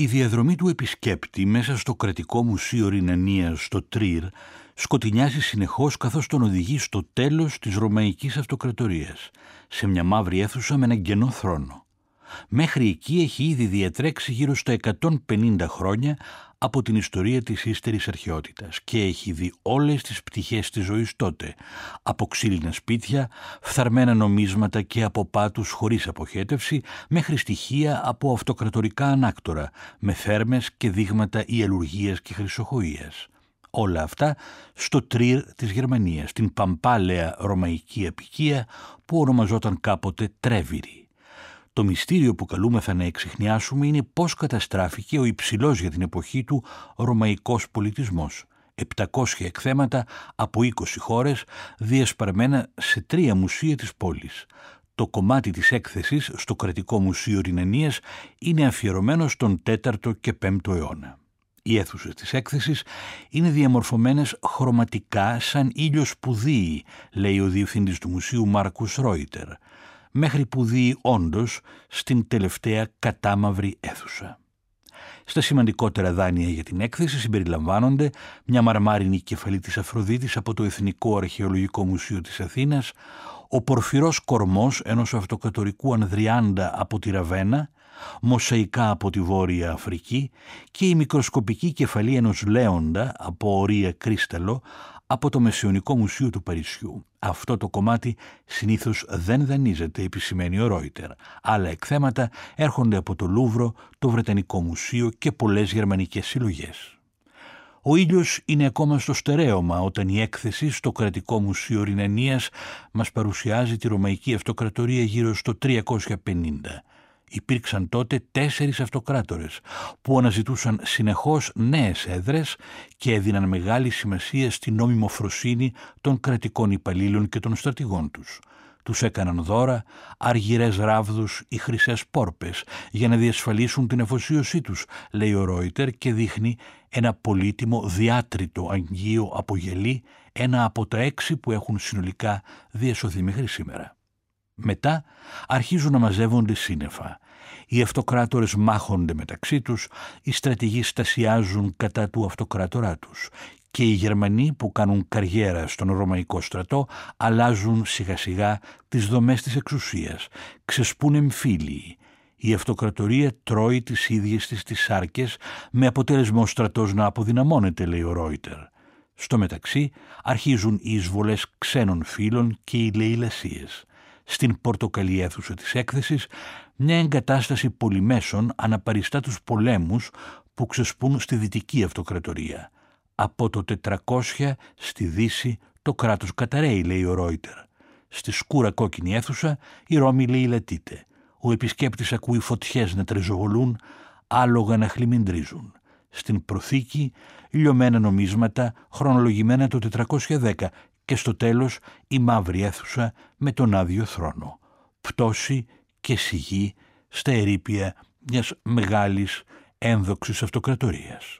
Η διαδρομή του επισκέπτη μέσα στο κρατικό μουσείο Ρινανίας στο Τρίρ σκοτεινιάζει συνεχώς καθώς τον οδηγεί στο τέλος της Ρωμαϊκής Αυτοκρατορίας, σε μια μαύρη αίθουσα με έναν κενό θρόνο. Μέχρι εκεί έχει ήδη διατρέξει γύρω στα 150 χρόνια από την ιστορία της ύστερης αρχαιότητας και έχει δει όλες τις πτυχές της ζωής τότε, από ξύλινα σπίτια, φθαρμένα νομίσματα και από πάτους χωρίς αποχέτευση, μέχρι στοιχεία από αυτοκρατορικά ανάκτορα, με θέρμες και δείγματα ιελουργίας και χρυσοχοΐας. Όλα αυτά στο Τρίρ της Γερμανίας, την παμπάλαια ρωμαϊκή απικία που ονομαζόταν κάποτε Τρέβιρη. Το μυστήριο που καλούμεθα να εξηχνιάσουμε είναι πώς καταστράφηκε ο υψηλός για την εποχή του ρωμαϊκός πολιτισμός. 700 εκθέματα από 20 χώρες διασπαρμένα σε τρία μουσεία της πόλης. Το κομμάτι της έκθεσης στο Κρατικό Μουσείο Ρινανίας είναι αφιερωμένο στον 4ο και 5ο αιώνα. Οι αίθουσες της έκθεσης είναι διαμορφωμένες χρωματικά σαν ήλιος σπουδίοι, λέει ο διευθυντής του μουσείου Μάρκους Ρόιτερ μέχρι που δει όντως στην τελευταία κατάμαυρη αίθουσα. Στα σημαντικότερα δάνεια για την έκθεση συμπεριλαμβάνονται μια μαρμάρινη κεφαλή της Αφροδίτης από το Εθνικό Αρχαιολογικό Μουσείο της Αθήνας, ο πορφυρός κορμός ενός αυτοκατορικού Ανδριάντα από τη Ραβένα, μοσαϊκά από τη Βόρεια Αφρική και η μικροσκοπική κεφαλή ενός Λέοντα από ορία κρίσταλο από το Μεσαιωνικό Μουσείο του Παρισιού. Αυτό το κομμάτι συνήθως δεν δανείζεται, επισημαίνει ο Ρόιτερ. Άλλα εκθέματα έρχονται από το Λούβρο, το Βρετανικό Μουσείο και πολλές γερμανικές συλλογές. Ο ήλιος είναι ακόμα στο στερέωμα όταν η έκθεση στο Κρατικό Μουσείο Ρινανίας μας παρουσιάζει τη Ρωμαϊκή Αυτοκρατορία γύρω στο 350 υπήρξαν τότε τέσσερις αυτοκράτορες που αναζητούσαν συνεχώς νέες έδρες και έδιναν μεγάλη σημασία στην νόμιμοφροσύνη των κρατικών υπαλλήλων και των στρατηγών τους. Τους έκαναν δώρα αργυρές ράβδους ή χρυσές πόρπες για να διασφαλίσουν την εφοσίωσή τους, λέει ο Ρόιτερ και δείχνει ένα πολύτιμο διάτριτο αγγείο από γελί, ένα από τα έξι που έχουν συνολικά διασωθεί μέχρι σήμερα. Μετά αρχίζουν να μαζεύονται σύννεφα. Οι αυτοκράτορες μάχονται μεταξύ τους, οι στρατηγοί στασιάζουν κατά του αυτοκράτορά τους και οι Γερμανοί που κάνουν καριέρα στον Ρωμαϊκό στρατό αλλάζουν σιγά σιγά τις δομές της εξουσίας, ξεσπούν εμφύλιοι. Η αυτοκρατορία τρώει τις ίδιες της τις σάρκες με αποτέλεσμα ο στρατός να αποδυναμώνεται, λέει ο Ρόιτερ. Στο μεταξύ αρχίζουν οι εισβολές ξένων φίλων και οι λαιλασίες στην πορτοκαλί αίθουσα της έκθεσης μια εγκατάσταση πολυμέσων αναπαριστά τους πολέμους που ξεσπούν στη Δυτική Αυτοκρατορία. Από το 400 στη Δύση το κράτος καταραίει, λέει ο Ρόιτερ. Στη σκούρα κόκκινη αίθουσα η Ρώμη λαιλατείται. Ο επισκέπτης ακούει φωτιές να τρεζοβολούν, άλογα να χλιμιντρίζουν. Στην προθήκη λιωμένα νομίσματα χρονολογημένα το 410 και στο τέλος η μαύρη αίθουσα με τον άδειο θρόνο. Πτώση και σιγή στα ερήπια μιας μεγάλης ένδοξης αυτοκρατορίας.